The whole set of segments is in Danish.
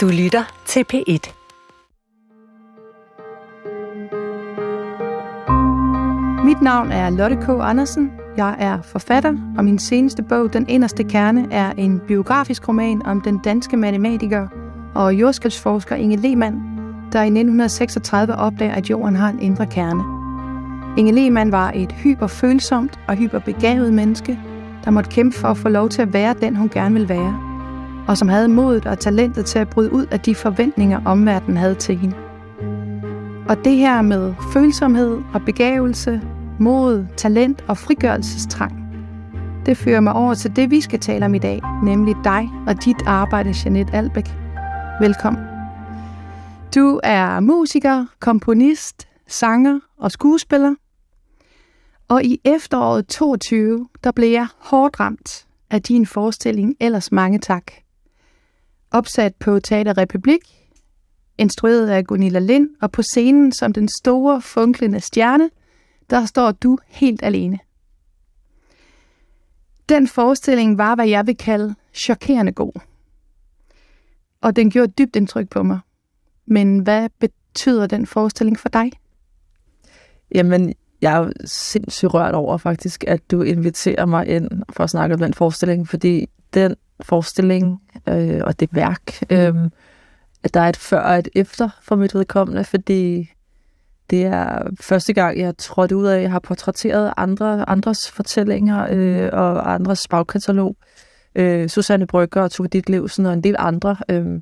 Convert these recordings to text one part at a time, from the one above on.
Du lytter til P1. Mit navn er Lotte K. Andersen. Jeg er forfatter, og min seneste bog, Den Inderste Kerne, er en biografisk roman om den danske matematiker og jordskabsforsker Inge Lehmann, der i 1936 opdager, at jorden har en indre kerne. Inge Lehmann var et hyperfølsomt og hyperbegavet menneske, der måtte kæmpe for at få lov til at være den, hun gerne ville være, og som havde modet og talentet til at bryde ud af de forventninger, omverdenen havde til hende. Og det her med følsomhed og begavelse, mod, talent og frigørelsestrang, det fører mig over til det, vi skal tale om i dag, nemlig dig og dit arbejde, Janet Albæk. Velkommen. Du er musiker, komponist, sanger og skuespiller. Og i efteråret 22, der blev jeg hårdt ramt af din forestilling Ellers mange tak. Opsat på Teater Republik, instrueret af Gunilla Lind, og på scenen som den store, funklende stjerne, der står du helt alene. Den forestilling var, hvad jeg vil kalde chokerende god. Og den gjorde dybt indtryk på mig. Men hvad betyder den forestilling for dig? Jamen, jeg er jo sindssygt rørt over faktisk, at du inviterer mig ind for at snakke om den forestilling, fordi den forestilling øh, og det værk, øh, at der er et før og et efter for mit vedkommende, fordi det er første gang, jeg trådte ud af, at jeg har portrætteret andre, andres fortællinger øh, og andres bagkatalog. Øh, Susanne Brygger og Tove Ditlevsen og en del andre. Øh,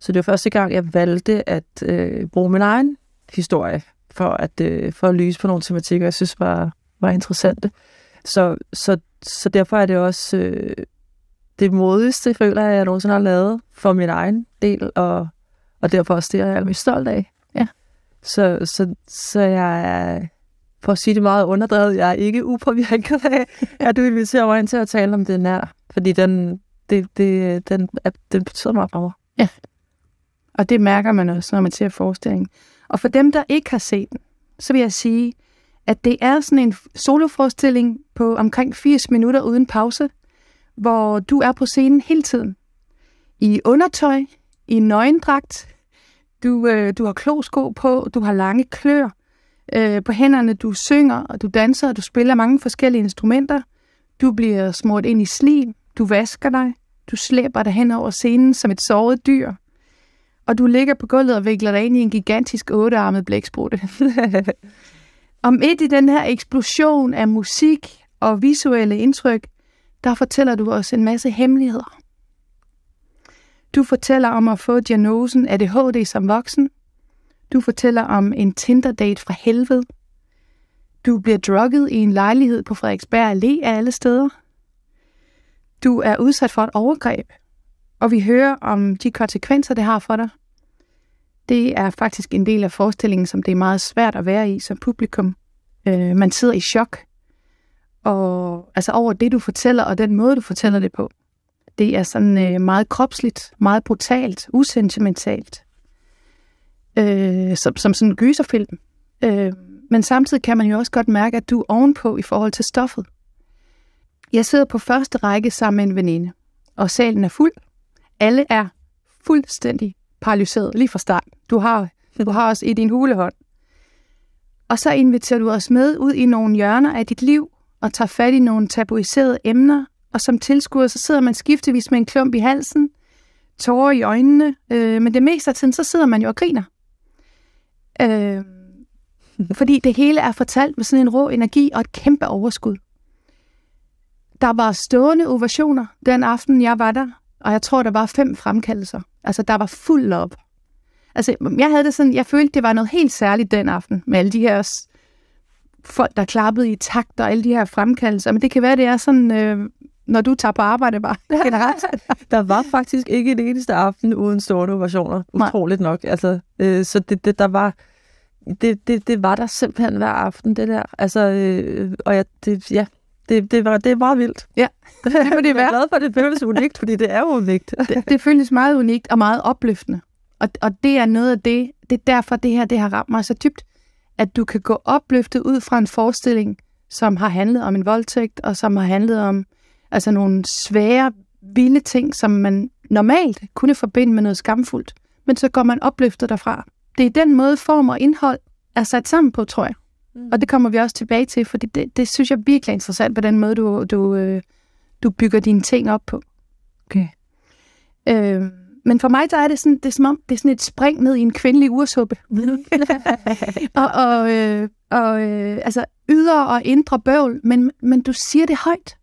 så det var første gang, jeg valgte at øh, bruge min egen historie for at, øh, for at lyse på nogle tematikker, jeg synes var, var interessante. Så, så, så derfor er det også øh, det modigste, føler jeg, jeg nogensinde har lavet for min egen del, og, og derfor også det, jeg er mest stolt af. Ja. Så, så, så jeg er, for at sige det meget underdrevet, jeg er ikke upåvirket af, at du inviterer mig ind til at tale om den her, fordi den, det, det, den, den betyder meget for mig. Ja. Og det mærker man også, når man ser forestillingen. Og for dem, der ikke har set den, så vil jeg sige, at det er sådan en soloforestilling på omkring 80 minutter uden pause, hvor du er på scenen hele tiden. I undertøj, i nøgendragt, du, øh, du har klosko på, du har lange klør øh, på hænderne, du synger, og du danser, og du spiller mange forskellige instrumenter. Du bliver smurt ind i slim, du vasker dig, du slæber dig hen over scenen som et såret dyr – og du ligger på gulvet og vikler dig ind i en gigantisk ottearmet blæksprutte. og midt i den her eksplosion af musik og visuelle indtryk, der fortæller du os en masse hemmeligheder. Du fortæller om at få diagnosen ADHD som voksen. Du fortæller om en Tinder-date fra helvede. Du bliver drugget i en lejlighed på Frederiksberg Allé af alle steder. Du er udsat for et overgreb, og vi hører om de konsekvenser, det har for dig. Det er faktisk en del af forestillingen, som det er meget svært at være i som publikum. Øh, man sidder i chok og, altså over det, du fortæller, og den måde, du fortæller det på. Det er sådan øh, meget kropsligt, meget brutalt, usentimentalt. Øh, som, som sådan en gyserfilm. Øh, men samtidig kan man jo også godt mærke, at du er ovenpå i forhold til stoffet. Jeg sidder på første række sammen med en veninde, og salen er fuld. Alle er fuldstændig paralyseret lige fra start. Du har, du har os i din hulehånd. Og så inviterer du os med ud i nogle hjørner af dit liv, og tager fat i nogle tabuiserede emner, og som tilskuer, så sidder man skiftevis med en klump i halsen, tårer i øjnene, øh, men det meste af tiden, så sidder man jo og griner. Øh, fordi det hele er fortalt med sådan en rå energi og et kæmpe overskud. Der var stående ovationer den aften, jeg var der, og jeg tror, der var fem fremkaldelser. Altså, der var fuld op. Altså, jeg havde det sådan, jeg følte, det var noget helt særligt den aften, med alle de her folk, der klappede i takt, og alle de her fremkaldelser. Men det kan være, det er sådan, øh, når du tager på arbejde bare generelt. der var faktisk ikke en eneste aften uden store ovationer, utroligt nok. Altså, øh, så det, det, der var, det, det, det var der simpelthen hver aften, det der. Altså, øh, og jeg, det, ja, det, det, var, det er meget vildt. Ja, det må det være. Jeg er glad for, at det føles unikt, fordi det er unikt. det, det føles meget unikt og meget opløftende. Og, og det er noget af det, det er derfor, det her det har ramt mig så dybt, at du kan gå opløftet ud fra en forestilling, som har handlet om en voldtægt, og som har handlet om altså nogle svære, vilde ting, som man normalt kunne forbinde med noget skamfuldt, men så går man opløftet derfra. Det er den måde, form og indhold er sat sammen på, tror jeg. Mm. Og det kommer vi også tilbage til, for det, det synes jeg virkelig er interessant på den måde, du, du, øh, du bygger dine ting op på. Okay. Øh, men for mig, der er det sådan, det er som om, det er sådan et spring ned i en kvindelig ursuppe. og og, øh, og øh, altså ydre og indre bøvl, men, men du siger det højt.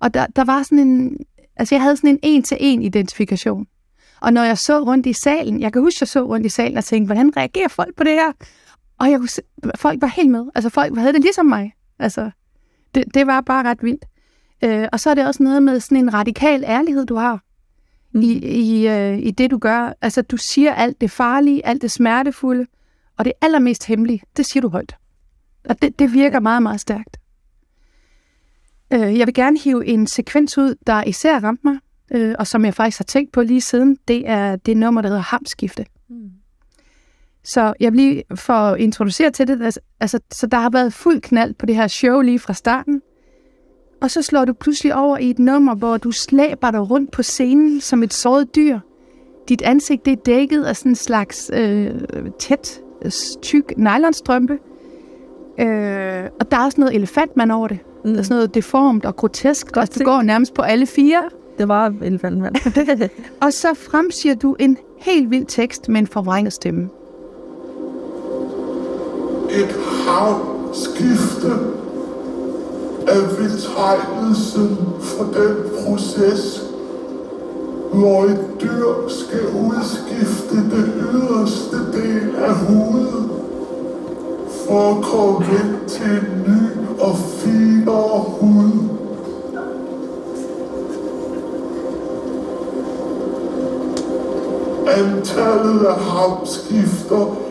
Og der, der var sådan en, altså jeg havde sådan en en-til-en identifikation. Og når jeg så rundt i salen, jeg kan huske, jeg så rundt i salen og tænkte, hvordan reagerer folk på det her? Og jeg kunne se, folk var helt med. Altså folk havde det ligesom mig. Altså, det, det var bare ret vildt. Øh, og så er det også noget med sådan en radikal ærlighed, du har mm. i, i, øh, i det, du gør. Altså, du siger alt det farlige, alt det smertefulde, og det allermest hemmelige, det siger du højt. Og det, det virker meget, meget stærkt. Øh, jeg vil gerne hive en sekvens ud, der især ramte mig, øh, og som jeg faktisk har tænkt på lige siden, det er det nummer, der hedder Hamskifte. Mm. Så jeg lige for at introducere til det, altså, altså, så der har været fuld knald på det her show lige fra starten. Og så slår du pludselig over i et nummer, hvor du slæber dig rundt på scenen som et såret dyr. Dit ansigt det er dækket af sådan en slags øh, tæt, tyk nylonstrømpe. Øh, og der er også noget elefantmand over det. Mm. Der er sådan noget deformt og grotesk. Godt det går nærmest på alle fire. Det var elefantmand. og så fremsiger du en helt vild tekst med en forvrænget stemme. Et havskifte er betegnelsen for den proces, hvor et dyr skal udskifte det yderste del af huden for at komme ind til en ny og finere hud. Antallet af hamskifter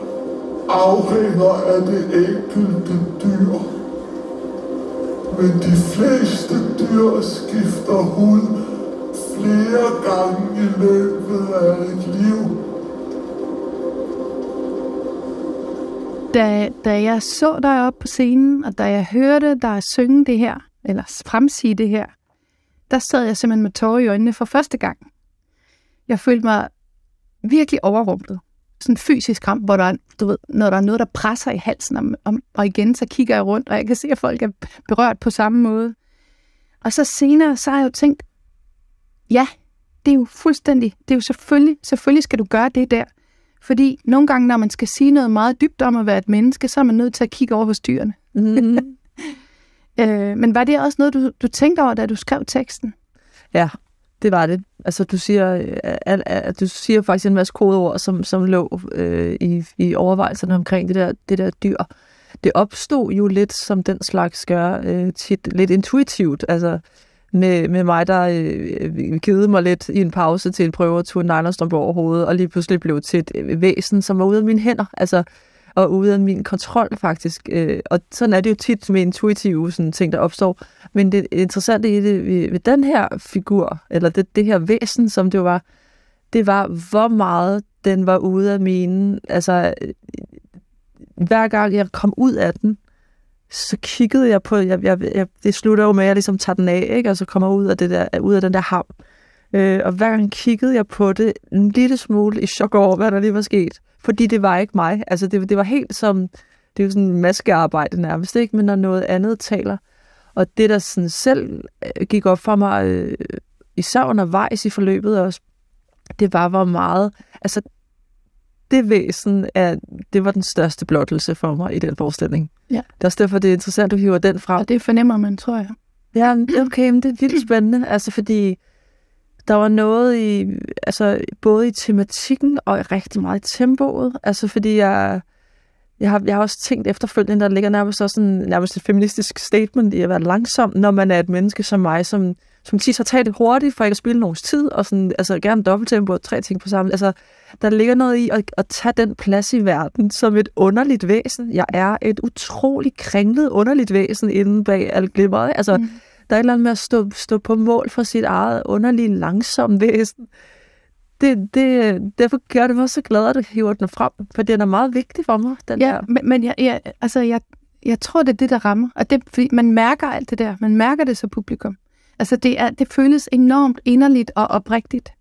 afhænger af det enkelte dyr men de fleste dyr skifter hud flere gange i løbet af et liv. Da, da jeg så dig op på scenen, og da jeg hørte dig synge det her, eller fremsige det her, der sad jeg simpelthen med tårer i øjnene for første gang. Jeg følte mig virkelig overrumplet sådan fysisk kamp, hvor der er, du ved, når der er noget, der presser i halsen, om, om, og igen så kigger jeg rundt, og jeg kan se, at folk er berørt på samme måde. Og så senere, så har jeg jo tænkt, ja, det er jo fuldstændig, det er jo selvfølgelig, selvfølgelig skal du gøre det der. Fordi nogle gange, når man skal sige noget meget dybt om at være et menneske, så er man nødt til at kigge over hos dyrene. Mm. øh, men var det også noget, du, du tænkte over, da du skrev teksten? Ja, det var det. Altså, du siger, øh, at, at, du siger faktisk en masse kodeord, som, som lå øh, i, i overvejelserne omkring det der, det der dyr. Det opstod jo lidt, som den slags gør, øh, tit lidt intuitivt. Altså, med, med mig, der øh, kedede mig lidt i en pause til en prøve at tage en nylonstrømpe over hovedet, og lige pludselig blev til et øh, væsen, som var ude af mine hænder. Altså, og ude af min kontrol faktisk. Øh, og sådan er det jo tit med intuitive sådan, ting, der opstår. Men det interessante i det ved, ved den her figur, eller det, det her væsen, som det var, det var, hvor meget den var ude af mine... Altså, øh, hver gang jeg kom ud af den, så kiggede jeg på, jeg, jeg, jeg, det slutter jo med, at jeg ligesom tager den af, ikke? og så kommer ud af, det der, ud af den der ham. Øh, og hver gang kiggede jeg på det en lille smule i chok over, hvad der lige var sket. Fordi det var ikke mig. Altså det, det var helt som, det er jo sådan maskearbejde nærmest, ikke? Men når noget andet taler. Og det, der sådan selv øh, gik op for mig, øh, især undervejs i forløbet også, det var, hvor meget, altså det væsen, er, det var den største blottelse for mig i den forestilling. Ja. Det er også derfor, det er interessant, at du hiver den frem. Og det fornemmer man, tror jeg. Ja, okay, men det er vildt spændende, altså fordi der var noget i, altså både i tematikken og rigtig meget i tempoet, altså fordi jeg, jeg har, jeg har også tænkt efterfølgende, der ligger nærmest også sådan, nærmest et feministisk statement i at være langsom, når man er et menneske som mig, som, som tit har taget det hurtigt, for ikke at spille nogens tid, og sådan, altså gerne dobbelttempo og tre ting på sammen. Altså, der ligger noget i at, at tage den plads i verden som et underligt væsen. Jeg er et utroligt kringlet underligt væsen inde bag alt glimmeret. Altså, mm der er et eller andet med at stå, stå på mål for sit eget underlige langsomme væsen. Det, det, derfor gør det mig så glad, at du hiver den frem, for den er meget vigtig for mig, den ja, der. men, men jeg, jeg, altså, jeg, jeg tror, det er det, der rammer. Og det, fordi man mærker alt det der. Man mærker det som publikum. Altså, det, er, det føles enormt inderligt og oprigtigt.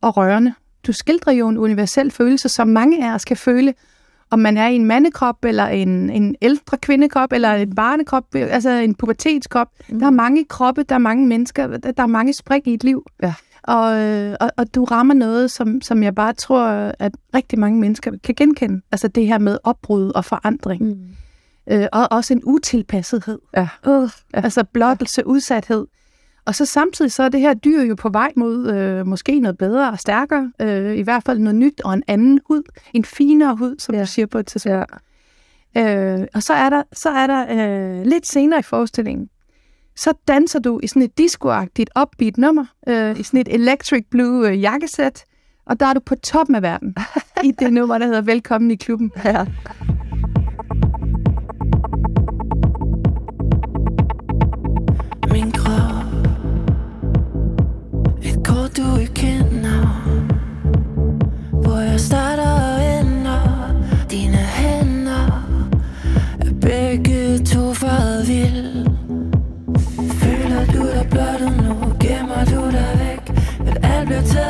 og rørende. Du skildrer jo en universel følelse, som mange af os kan føle, om man er i en mandekrop, eller en, en ældre kvindekrop, eller en barnekrop, altså en pubertetskrop. Mm. Der er mange kroppe, der er mange mennesker, der, er mange spring i et liv. Ja. Og, øh, og, og du rammer noget, som, som jeg bare tror, at rigtig mange mennesker kan genkende. Altså det her med opbrud og forandring. Mm. Øh, og også en utilpassethed. Ja. Uh, altså blottelse, udsathed. Og så samtidig så er det her dyr jo på vej mod øh, måske noget bedre og stærkere, øh, i hvert fald noget nyt og en anden hud, en finere hud, som ja. du siger på et tidspunkt. Ja. Øh, og så er der, så er der øh, lidt senere i forestillingen, så danser du i sådan et discoagtigt upbeat nummer, øh, i sådan et electric blue øh, jakkesæt, og der er du på toppen af verden i det nummer, der hedder Velkommen i klubben. Ja.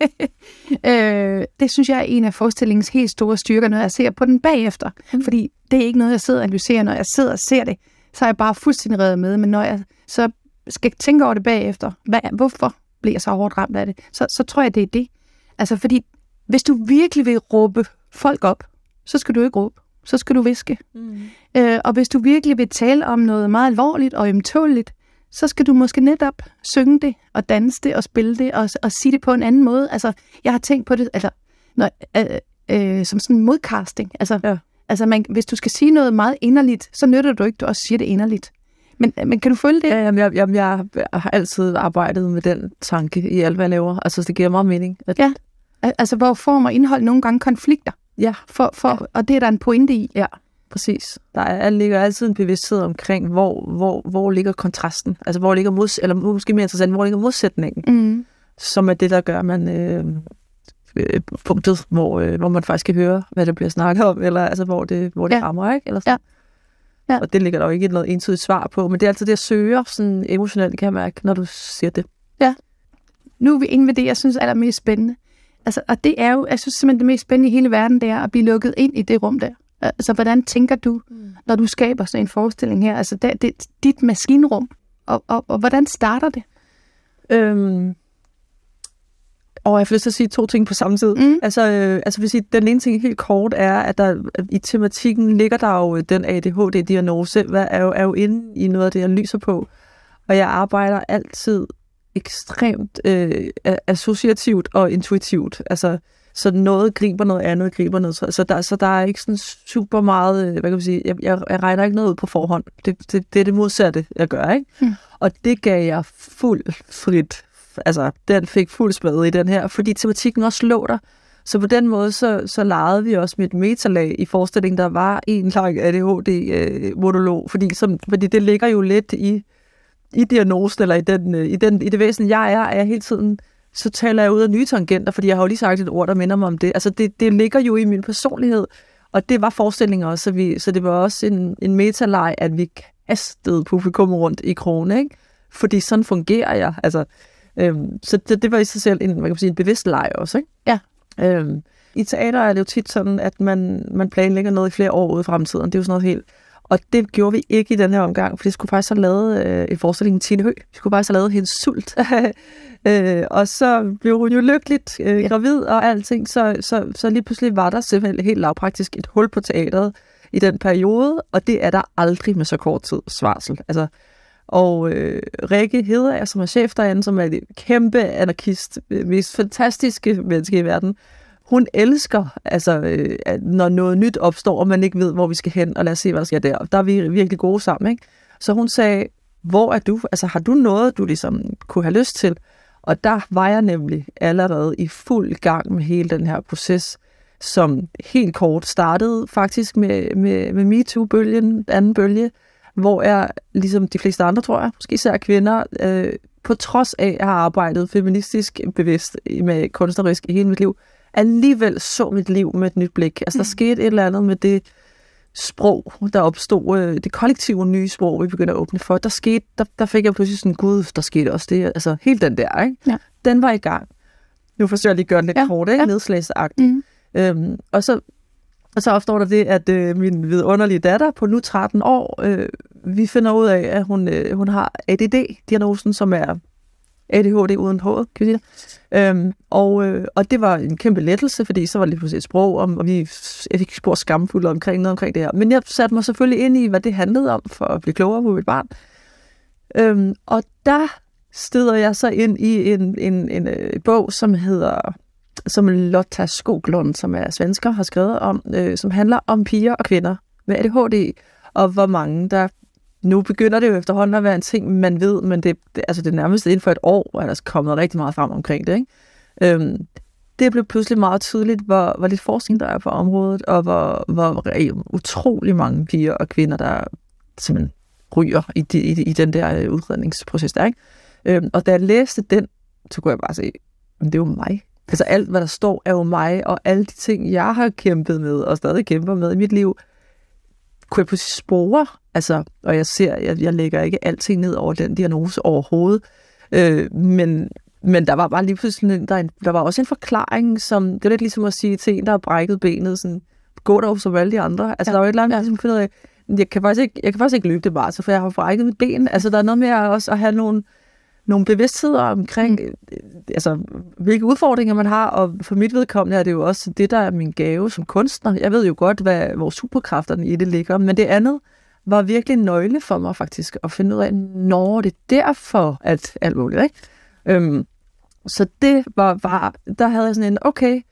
øh, det synes jeg er en af forestillingens helt store styrker, når jeg ser på den bagefter. Mm. Fordi det er ikke noget, jeg sidder og analyserer. Når jeg sidder og ser det, så er jeg bare fuldstændig reddet med. Men når jeg så skal tænke over det bagefter, hvad, hvorfor bliver jeg så hårdt ramt af det, så, så tror jeg, det er det. Altså, fordi hvis du virkelig vil råbe folk op, så skal du ikke råbe. Så skal du viske. Mm. Øh, og hvis du virkelig vil tale om noget meget alvorligt og ømtåligt, så skal du måske netop synge det, og danse det, og spille det, og, og sige det på en anden måde. Altså, jeg har tænkt på det, altså, når, øh, øh, som sådan en modcasting. Altså, ja. altså man, hvis du skal sige noget meget inderligt, så nytter du ikke, du også siger det inderligt. Men, men kan du følge det? Ja, jamen, jeg, jamen, jeg har altid arbejdet med den tanke i alt, hvad jeg laver. Altså, det giver meget mening. At... Ja, altså hvor form og indhold nogle gange konflikter. Ja. For, for, ja. Og det er der en pointe i. Ja, præcis. Der er, ligger altid en bevidsthed omkring, hvor, hvor, hvor ligger kontrasten. Altså, hvor ligger mods, eller måske mere interessant, hvor ligger modsætningen. Mm. Som er det, der gør, man... Øh, øh, punktet, hvor, øh, hvor man faktisk kan høre, hvad der bliver snakket om, eller altså, hvor det, hvor det ja. rammer, ikke? Eller sådan. Ja. Ja. Og det ligger der jo ikke noget entydigt svar på, men det er altid det, jeg søger sådan emotionelt, kan jeg mærke, når du siger det. Ja. Nu er vi inde ved det, jeg synes er allermest spændende. Altså, og det er jo, jeg synes simpelthen, det mest spændende i hele verden, det er at blive lukket ind i det rum der. Altså, hvordan tænker du, mm. når du skaber sådan en forestilling her? Altså, det, det dit maskinrum, og, og, og hvordan starter det? Øhm, og jeg får lyst til at sige to ting på samme tid. Mm. Altså, øh, altså hvis I, den ene ting helt kort er, at der i tematikken ligger der jo den ADHD-diagnose, hvad er jo, er jo inde i noget af det, jeg lyser på. Og jeg arbejder altid ekstremt øh, associativt og intuitivt. Altså, så noget griber noget andet, griber noget. Så, der, så der er ikke sådan super meget, øh, hvad kan man sige, jeg, jeg, jeg regner ikke noget ud på forhånd. Det, det, det er det modsatte, jeg gør, ikke? Mm. Og det gav jeg fuld frit altså, den fik fuld spade i den her, fordi tematikken også lå der. Så på den måde, så, så legede vi også med et metalag i forestillingen, der var en lang ADHD-monolog, øh, fordi, som, fordi det ligger jo lidt i, i diagnosen, eller i, den, øh, i, den, i det væsen, jeg er, er jeg hele tiden, så taler jeg ud af nye tangenter, fordi jeg har jo lige sagt et ord, der minder mig om det. Altså, det, det ligger jo i min personlighed, og det var forestillingen også, så, vi, så det var også en, en metaleg, at vi kastede publikum rundt i krone, ikke? Fordi sådan fungerer jeg. Altså, Øhm, så det, det var i sig selv en, man kan sige, en bevidst leg også, ikke? Ja. Øhm, I teater er det jo tit sådan, at man, man planlægger noget i flere år ude i fremtiden. Det er jo sådan noget helt... Og det gjorde vi ikke i den her omgang, for det skulle faktisk have lavet øh, en forestilling med Tine Hø. Vi skulle faktisk have lavet hendes sult. øh, og så blev hun jo lykkeligt øh, gravid og alting, så, så, så lige pludselig var der simpelthen helt lavpraktisk et hul på teateret i den periode, og det er der aldrig med så kort tid svarsel. Altså, og øh, Rikke Hedager, som er chef derinde, som er et kæmpe anarkist, øh, mest fantastiske menneske i verden, hun elsker, altså, øh, at når noget nyt opstår, og man ikke ved, hvor vi skal hen, og lad os se, hvad der sker der. Der er vi virkelig gode sammen, ikke? Så hun sagde, hvor er du? Altså, har du noget, du ligesom kunne have lyst til? Og der var jeg nemlig allerede i fuld gang med hele den her proces som helt kort startede faktisk med, med, med MeToo-bølgen, anden bølge, hvor jeg, ligesom de fleste andre, tror jeg, måske især kvinder, øh, på trods af at have arbejdet feministisk bevidst med kunstnerisk i hele mit liv, alligevel så mit liv med et nyt blik. Altså, der mm. skete et eller andet med det sprog, der opstod, øh, det kollektive nye sprog, vi begyndte at åbne for. Der, skete, der, der fik jeg pludselig sådan, gud, der skete også det. Altså, helt den der, ikke? Ja. Den var i gang. Nu forsøger jeg lige at gøre den lidt Ja. kort, ikke? Ja. Nedslagsagtigt. Mm. Øhm, og så og så opstår der det, at øh, min vidunderlige datter på nu 13 år, øh, vi finder ud af, at hun, øh, hun har ADD-diagnosen, som er ADHD uden H, kan vi sige det. Øhm, og, øh, og det var en kæmpe lettelse, fordi så var det lige pludselig et sprog, om, og vi jeg fik spor skamfulde omkring noget omkring det her. Men jeg satte mig selvfølgelig ind i, hvad det handlede om, for at blive klogere på mit barn. Øhm, og der støder jeg så ind i en, en, en, øh, bog, som hedder som Lotta Skoglund, som er svensker, har skrevet om, øh, som handler om piger og kvinder med ADHD, og hvor mange der nu begynder det jo efterhånden at være en ting, man ved, men det, det, altså det er nærmest inden for et år, er der kommet rigtig meget frem omkring det. Ikke? Øhm, det blev pludselig meget tydeligt, hvor, hvor lidt forskning der er på området, og hvor, hvor utrolig mange piger og kvinder, der simpelthen ryger i, de, i, i den der øh, udredningsproces der. Ikke? Øhm, og da jeg læste den, så kunne jeg bare se, men det er jo mig. Altså alt, hvad der står, er jo mig, og alle de ting, jeg har kæmpet med, og stadig kæmper med i mit liv, kunne jeg pludselig spore. Altså, og jeg ser, jeg, jeg lægger ikke alting ned over den diagnose overhovedet. Øh, men, men der var bare lige pludselig, en- der, er en, der var også en forklaring, som, det er lidt ligesom at sige til en, der har brækket benet, sådan, gå dog som alle de andre. Altså, Ja. der var et eller andet, ligesom, af, jeg kan, faktisk ikke, jeg kan faktisk ikke løbe det bare, så for jeg har brækket mit ben. Altså, der er noget med at også at have nogle, nogle bevidstheder omkring, mm. altså, hvilke udfordringer man har, og for mit vedkommende er det jo også det, der er min gave som kunstner. Jeg ved jo godt, hvad hvor superkræfterne i det ligger, men det andet var virkelig nøgle for mig faktisk, at finde ud af, når det er derfor, at alt muligt, ikke? Øhm, så det var bare, der havde jeg sådan en, okay,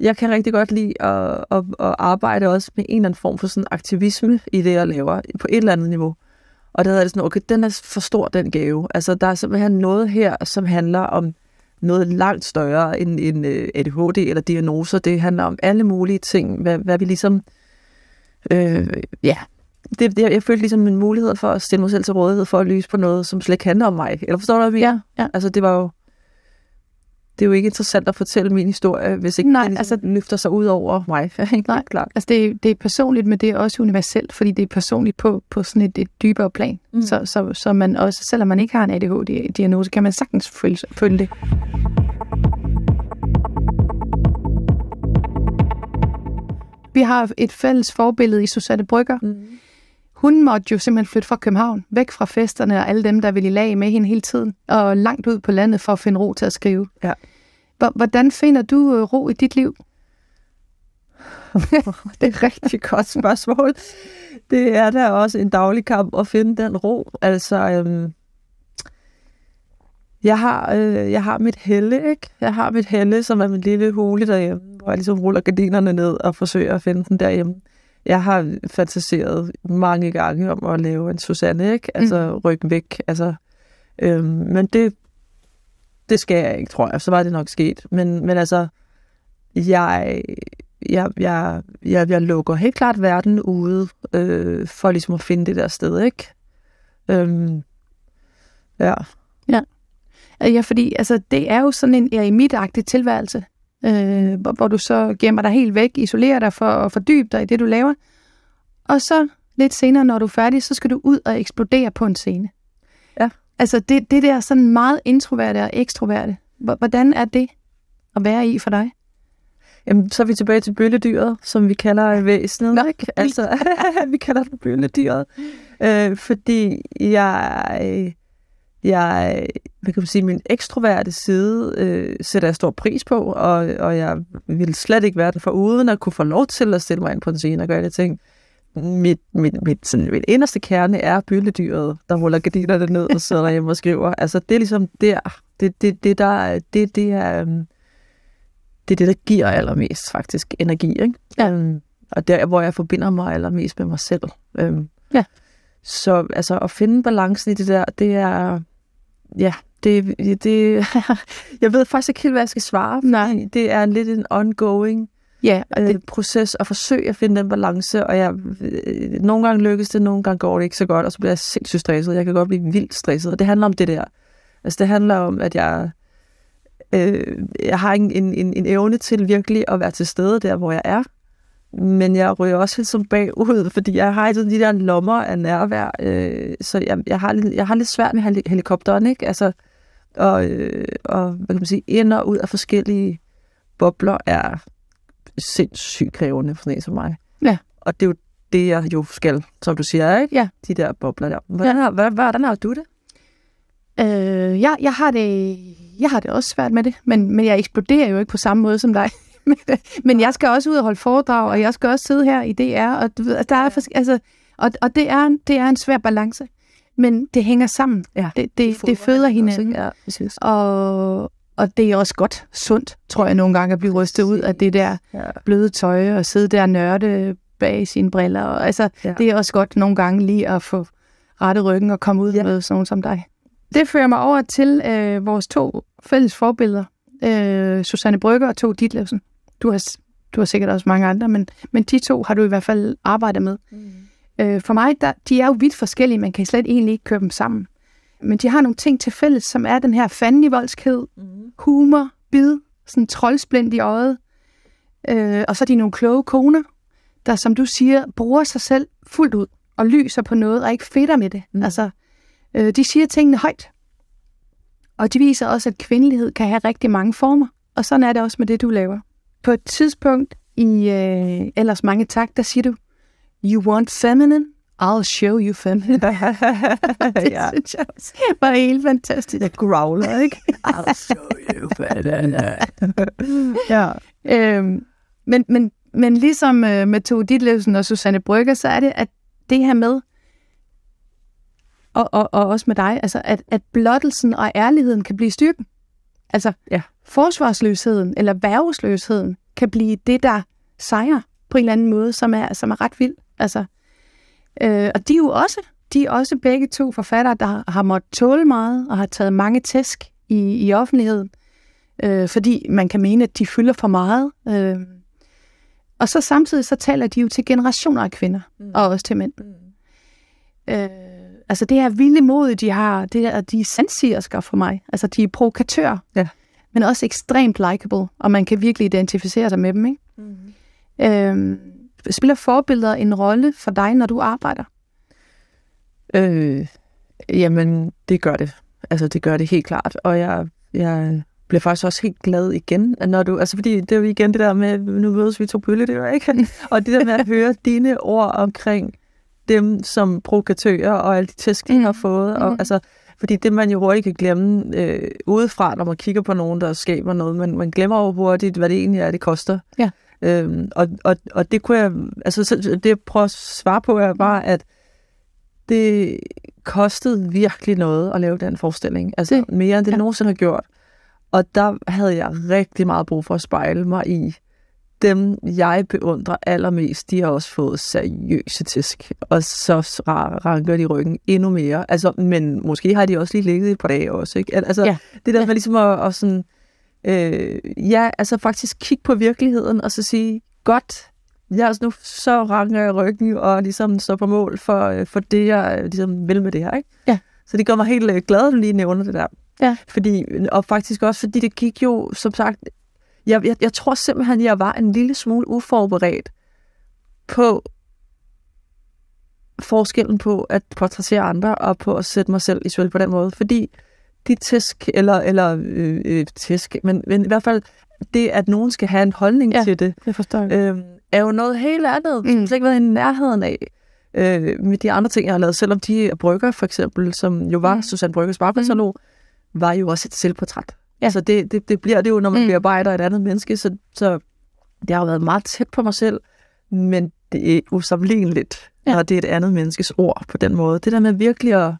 jeg kan rigtig godt lide at, at, at arbejde også med en eller anden form for sådan aktivisme i det, jeg laver, på et eller andet niveau. Og der havde jeg det sådan, okay, den er for stor, den gave. Altså, der er simpelthen noget her, som handler om noget langt større end, end øh, ADHD eller diagnoser. Det handler om alle mulige ting, hvad, hvad vi ligesom... Øh, ja, det, det, jeg følte ligesom en mulighed for at stille mig selv til rådighed for at lyse på noget, som slet ikke handler om mig. Eller forstår du, hvad jeg mener? Ja, ja. Altså, det var jo... Det er jo ikke interessant at fortælle min historie, hvis ikke Nej, ligesom altså- løfter sig ud over mig. Nej. klart. Altså det, er- det er personligt, men det er også universelt, fordi det er personligt på, på sådan et, et dybere plan. Mm. Så, så, så man også, selvom man ikke har en ADHD-diagnose, kan man sagtens følge, følge det. Vi har et fælles forbillede i Susanne Brygger. Mm. Hun måtte jo simpelthen flytte fra København, væk fra festerne og alle dem, der ville i lag med hende hele tiden, og langt ud på landet for at finde ro til at skrive. Ja. Hvor- Hvordan finder du øh, ro i dit liv? Det er et rigtig godt spørgsmål. Det er da også en daglig kamp at finde den ro. Altså, øhm, jeg, har, øh, jeg har mit helle, ikke? Jeg har mit helle, som er min lille hule derhjemme, hvor jeg ligesom ruller gardinerne ned og forsøger at finde den derhjemme. Jeg har fantaseret mange gange om at lave en Susanne, ikke? Altså, mm. rykke væk. Altså, øhm, men det, det skal jeg ikke, tror jeg. Så var det nok sket. Men, men altså, jeg, jeg, jeg, jeg, jeg lukker helt klart verden ude, øh, for ligesom at finde det der sted, ikke? Øhm, ja. Ja, fordi altså, det er jo sådan en eremitagtig tilværelse, øh, hvor, hvor du så gemmer dig helt væk, isolerer dig for at fordybe dig i det, du laver. Og så lidt senere, når du er færdig, så skal du ud og eksplodere på en scene. Ja. Altså det, det der sådan meget introverte og ekstroverte, hvor- hvordan er det at være i for dig? Jamen, så er vi tilbage til bølledyret, som vi kalder væsenet, Nå, ikke? Altså, vi kalder det bølledyret. Øh, fordi jeg, jeg, hvad kan man sige, min ekstroverte side øh, sætter jeg stor pris på, og, og jeg vil slet ikke være den for uden at kunne få lov til at stille mig ind på en scene og gøre det ting. Mit, mit, mit, sådan, mit inderste kerne er bølledyret, der ruller gardinerne ned og sidder hjemme og skriver. Altså, det er ligesom der, det, det, det der, det, det er, øhm, det er det, der giver allermest faktisk energi, ikke? Ja. Øhm, og der, hvor jeg forbinder mig allermest med mig selv. Øhm, Ja. Så altså, at finde balancen i det der, det er, ja, det, det jeg ved faktisk ikke helt, hvad jeg skal svare. Nej. Det er lidt en ongoing Ja, øh, det, proces og forsøge at finde den balance, og jeg, øh, nogle gange lykkes det, nogle gange går det ikke så godt, og så bliver jeg sindssygt stresset. Jeg kan godt blive vildt stresset, og det handler om det der. Altså det handler om, at jeg, øh, jeg har en, en, en, en evne til virkelig at være til stede der, hvor jeg er, men jeg ryger også helt som bagud, fordi jeg har altid de der lommer af nærvær, øh, så jeg, jeg, har, lidt- jeg har lidt svært med heli- helikopteren, ikke? Altså, og, øh, og hvad kan man sige, ind og ud af forskellige bobler er sindssygt krævende for sådan en som mig. Ja. Og det er jo det, jeg jo skal, som du siger, ikke? Ja. De der bobler der. Hvordan, har, hvordan, hvordan har du det? øh, jeg, jeg, har det, jeg har det også svært med det, men, men jeg eksploderer jo ikke på samme måde som dig. men jeg skal også ud og holde foredrag, og jeg skal også sidde her i DR, og, du ved, der er, fors- altså, og, og det, er, det er en svær balance, men det hænger sammen. Ja. Det, det, det føder hinanden. Ja, præcis. Og, og det er også godt, sundt, tror jeg nogle gange, at blive rystet ud af det der Ja. bløde tøj og sidde der og nørde bag sine briller. Og, altså, Ja. det er også godt nogle gange lige at få rettet ryggen og komme ud Ja. med sådan som dig. Det fører mig over til øh, vores to fælles forbilleder, øh, Susanne Brygger og Tove Ditlevsen. Du har, du har sikkert også mange andre, men, men de to har du i hvert fald arbejdet med. Mm. Øh, for mig, der, de er jo vidt forskellige, man kan slet egentlig ikke køre dem sammen. Men de har nogle ting til fælles, som er den her fandenivoldskhed, Mm. humor, bid, sådan troldsplint i øjet. Øh, og så er de nogle kloge koner, der, som du siger, bruger sig selv fuldt ud og lyser på noget og ikke fedter med det. Mm. Altså, øh, de siger tingene højt. Og de viser også, at kvindelighed kan have rigtig mange former. Og sådan er det også med det, du laver. På et tidspunkt i øh, Ellers Mange Tak, der siger du, You want feminine? I'll show you feminine. det ja. synes jeg også var helt fantastisk. Jeg growler, ikke? I'll show you ja. Øhm, men, men, men ligesom øh, med Tove Ditlevsen og Susanne Brygger, så er det, at det her med, og, og, og også med dig, altså at, at blottelsen og ærligheden kan blive styrken. Altså Ja. Forsvarsløsheden eller værgesløsheden kan blive det, der sejrer på en eller anden måde, som er, som er ret vild. Altså, øh, og de er jo også, de er også begge to forfattere, der har, måttet tåle meget og har taget mange tæsk i, i offentligheden øh, fordi man kan mene, at de fylder for meget. Øh. Og så samtidig så taler de jo til generationer af kvinder, Mm. og også til mænd. Mm. Øh, altså det her vilde mod, de har, det er, de er sandsirsker for mig. Altså de er provokatører, Ja. Men også ekstremt likable, og man kan virkelig identificere sig med dem. Ikke? Mm. Øh, spiller forbilleder en rolle for dig, når du arbejder? Øh, jamen, det gør det. Altså, det gør det helt klart. Og jeg, jeg bliver faktisk også helt glad igen, når du... Altså, fordi det er jo igen det der med, nu mødes vi to bølle, det er ikke? Og det der med at høre dine ord omkring dem som provokatører og alle de tæsk, de har fået. Og, Mm. altså, fordi det, man jo hurtigt kan glemme øh, udefra, når man kigger på nogen, der skaber noget, men man glemmer jo hurtigt, hvad det egentlig er, det koster. Ja. Øhm, og, og, og det kunne jeg... Altså, så- det jeg prøver at svare på, er bare, at det kostede virkelig noget at lave den forestilling. Altså Det- mere end det ja. nogensinde har gjort. Og der havde jeg rigtig meget brug for at spejle mig i dem, jeg beundrer allermest, de har også fået seriøse tisk, og så ra- ranker de ryggen endnu mere. Altså, men måske har de også lige ligget i et par dage også, ikke? Al- Altså, Ja. det der med ligesom at, at sådan, øh, ja, altså faktisk kigge på virkeligheden, og så sige, godt, jeg er nu så ranker jeg ryggen, og ligesom står på mål for, øh, for det, jeg øh, ligesom vil med det her, ikke? Ja. Så det gør mig helt øh, glad, at du lige nævner det der. Ja. Fordi, og faktisk også, fordi det gik jo, som sagt, jeg, jeg, jeg tror simpelthen, jeg var en lille smule uforberedt på forskellen på at portrættere andre og på at sætte mig selv i spil på den måde. Fordi de tæsk, eller, eller øh, øh, tæsk, men, men i hvert fald det, at nogen skal have en holdning Ja. til det, Det forstår jeg. øh, er jo noget helt andet, Mm. som jeg slet ikke været i nærheden af. Øh, med de andre ting, jeg har lavet, selvom de er brygger, for eksempel, som jo var Mm. Susanne Bryggers barkatalog, mm. var jo også et selvportræt. Ja. Så det, det, det bliver det jo, når man Mm. bearbejder et andet menneske, så, så det har jo været meget tæt på mig selv, men det er usammenligneligt, Ja. ja. når det er et andet menneskes ord på den måde. Det der med virkelig at,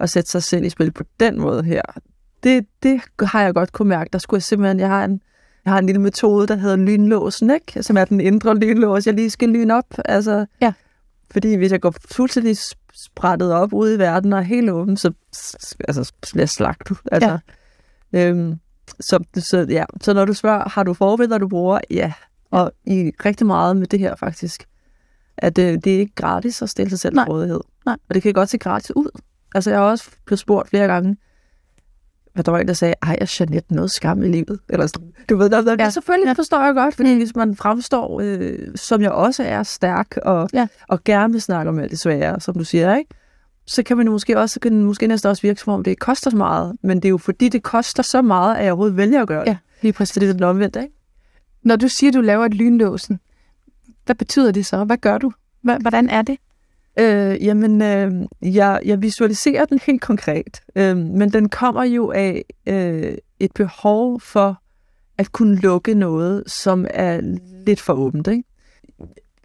at sætte sig selv i spil på den måde her, det, det har jeg godt kunne mærke. Der skulle jeg simpelthen, jeg har en, jeg har en lille metode, der hedder lynlåsen, ikke? som er den indre lynlås, jeg lige skal lyne op. Altså, Ja. Fordi hvis jeg går fuldstændig sprættet op ude i verden og er helt åben, så altså, så bliver jeg slagtet. Altså, øhm, så, så, ja. så når du spørger, har du forbilleder, du bruger? Ja. Og i rigtig meget med det her faktisk, at øh, det er ikke gratis at stille sig selv til rådighed. Nej. Og det kan godt se gratis ud. Altså jeg har også blevet spurgt flere gange, hvad der var en, der sagde, ej, er Jeanette noget skam i livet? Eller sådan. Du ved, der, der. Ja. selvfølgelig ja. forstår jeg godt, fordi hvis man fremstår, øh, som jeg også er, stærk og, Ja. og gerne vil snakke om alt det svære, som du siger, ikke? Så kan man måske også, så kan måske næsten også virke som om, det koster så meget. Men det er jo fordi, det koster så meget, at jeg overhovedet vælger at gøre det. Ja, lige præcis. Så det er den omvendte, ikke? Når du siger, du laver et lynlåsen, hvad betyder det så? Hvad gør du? Hvordan er det? Øh, jamen, øh, jeg, jeg visualiserer den helt konkret, øh, men den kommer jo af øh, et behov for at kunne lukke noget, som er lidt for åbent. Ikke?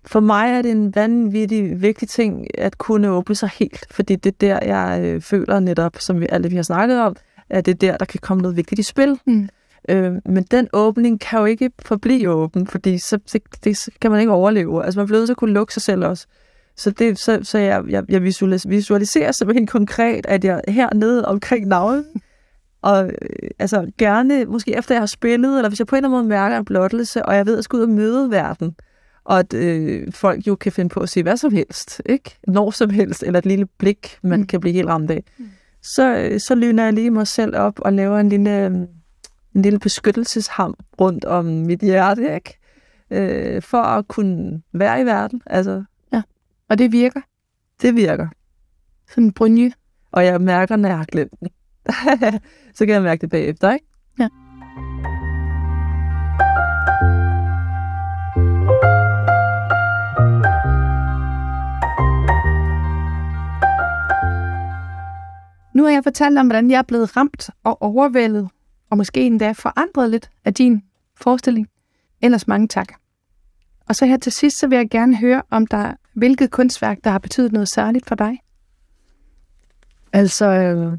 For mig er det en vanvittig vigtig ting at kunne åbne sig helt, fordi det er der, jeg øh, føler netop, som vi alle vi har snakket om, at det er der, der kan komme noget vigtigt i spil. Mm. Øh, men den åbning kan jo ikke forblive åben, fordi så, det, det så kan man ikke overleve. Altså man bliver nødt til at kunne lukke sig selv også. Så, det, så, så jeg, jeg, jeg visualiserer, simpelthen konkret, at jeg hernede omkring navlen, og øh, altså gerne, måske efter jeg har spillet, eller hvis jeg på en eller anden måde mærker en blottelse, og jeg ved, at jeg skal ud og møde verden, og at øh, folk jo kan finde på at sige hvad som helst, ikke? Når som helst, eller et lille blik, man Mm. kan blive helt ramt af. Mm. Så, øh, så lyner jeg lige mig selv op og laver en lille, øh, en lille beskyttelsesham rundt om mit hjerte, ikke? Øh, for at kunne være i verden. Altså, Og det virker. det virker. Sådan en brynje. Og jeg mærker, når jeg har glemt den. så kan jeg mærke det bagefter, ikke? Ja. Nu har jeg fortalt om, hvordan jeg er blevet ramt og overvældet, og måske endda forandret lidt af din forestilling. Ellers mange tak. Og så her til sidst, så vil jeg gerne høre, om der er, hvilket kunstværk, der har betydet noget særligt for dig. Altså, øh,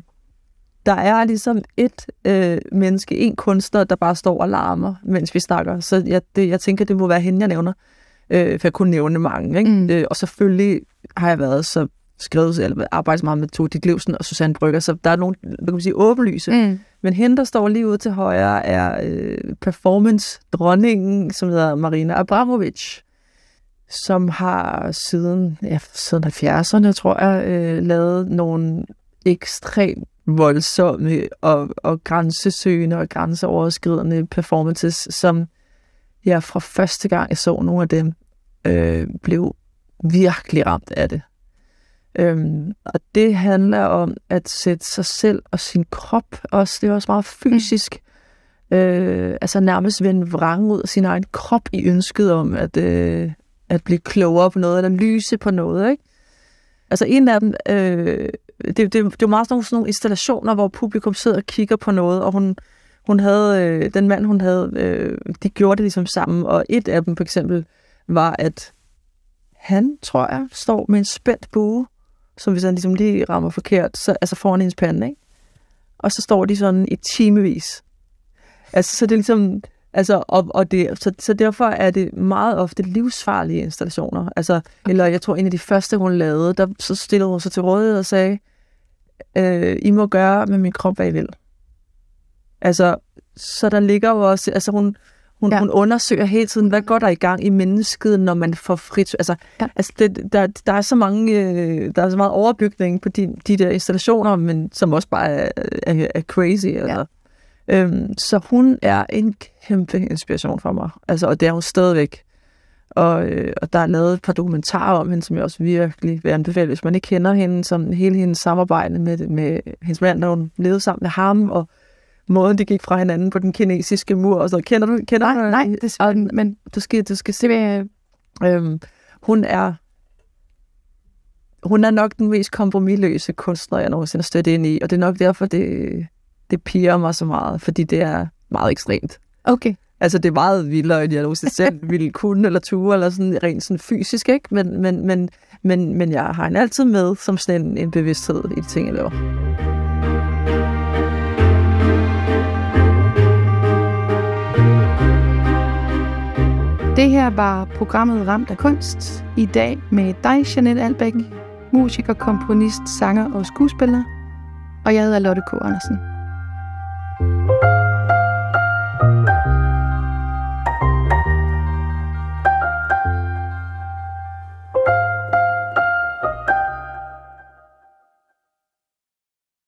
der er ligesom et øh, menneske, en kunstner, der bare står og larmer, mens vi snakker. Så jeg, det, jeg tænker, det må være hende, jeg nævner. Øh, for jeg kunne nævne mange. Ikke? Mm. Øh, og selvfølgelig har jeg været så skrevet, eller arbejdet så meget med Tove Ditlevsen og Susanne Brygger, så der er nogle, hvad kan man sige, åbenlyse. Mm. Men hende, der står lige ude til højre, er øh, performance-dronningen, som hedder Marina Abramovic, som har siden, ja, siden 70'erne, tror jeg, øh, lavet nogle ekstremt voldsomme og, og grænsesøgende og grænseoverskridende performances, som jeg fra første gang, jeg så nogle af dem, øh, blev virkelig ramt af det. Øhm, og det handler om at sætte sig selv og sin krop også, det er også meget fysisk, mm. øh, altså nærmest vende vrang ud af sin egen krop i ønsket om at, øh, at blive klogere på noget, eller lyse på noget, ikke? Altså en af dem, øh, det, det, det var meget sådan nogle, sådan nogle installationer, hvor publikum sidder og kigger på noget, og hun, hun havde, øh, den mand hun havde, øh, de gjorde det ligesom sammen, og et af dem for eksempel var, at han, tror jeg, står med en spændt bue, som hvis han ligesom lige rammer forkert, så, altså foran hendes pande, ikke? Og så står de sådan i timevis. Altså, så det er ligesom, altså, og, og det, så, så derfor er det meget ofte livsfarlige installationer. Altså, eller jeg tror, en af de første, hun lavede, der så stillede hun sig til rådighed og sagde, øh, I må gøre med min krop, hvad I vil. Altså, så der ligger jo også, altså hun, hun, Ja. ja. hun undersøger hele tiden, hvad går der i gang i mennesket, når man får frit. Altså, Ja. ja. altså det, der, der, er så mange, øh, der er så meget overbygning på de, de der installationer, men som også bare er, er, er crazy. Altså. Øhm, så hun er en kæmpe inspiration for mig. Altså, og det er hun stadigvæk. Og, øh, og der er lavet et par dokumentarer om hende, som jeg også virkelig vil anbefale, hvis man ikke kender hende, som hele hendes samarbejde med, med hendes mand, når hun levede sammen med ham, og måden, de gik fra hinanden på den kinesiske mur. Og så kender du kender Nej, du, nej, det, og, men du skal, du skal se, det øhm, hun er hun er nok den mest kompromilløse kunstner, jeg nogensinde har stødt ind i, og det er nok derfor, det, det piger mig så meget, fordi det er meget ekstremt. Okay. Altså, det er meget vildere, end jeg nogensinde selv ville kunne eller ture, eller sådan rent sådan fysisk, ikke? Men, men, men, men, men jeg har hende altid med som sådan en, en bevidsthed i de ting, jeg laver. Det her var programmet Ramt af Kunst. I dag med dig, Janette Albæk, musiker, komponist, sanger og skuespiller. Og jeg hedder Lotte K. Andersen. thank you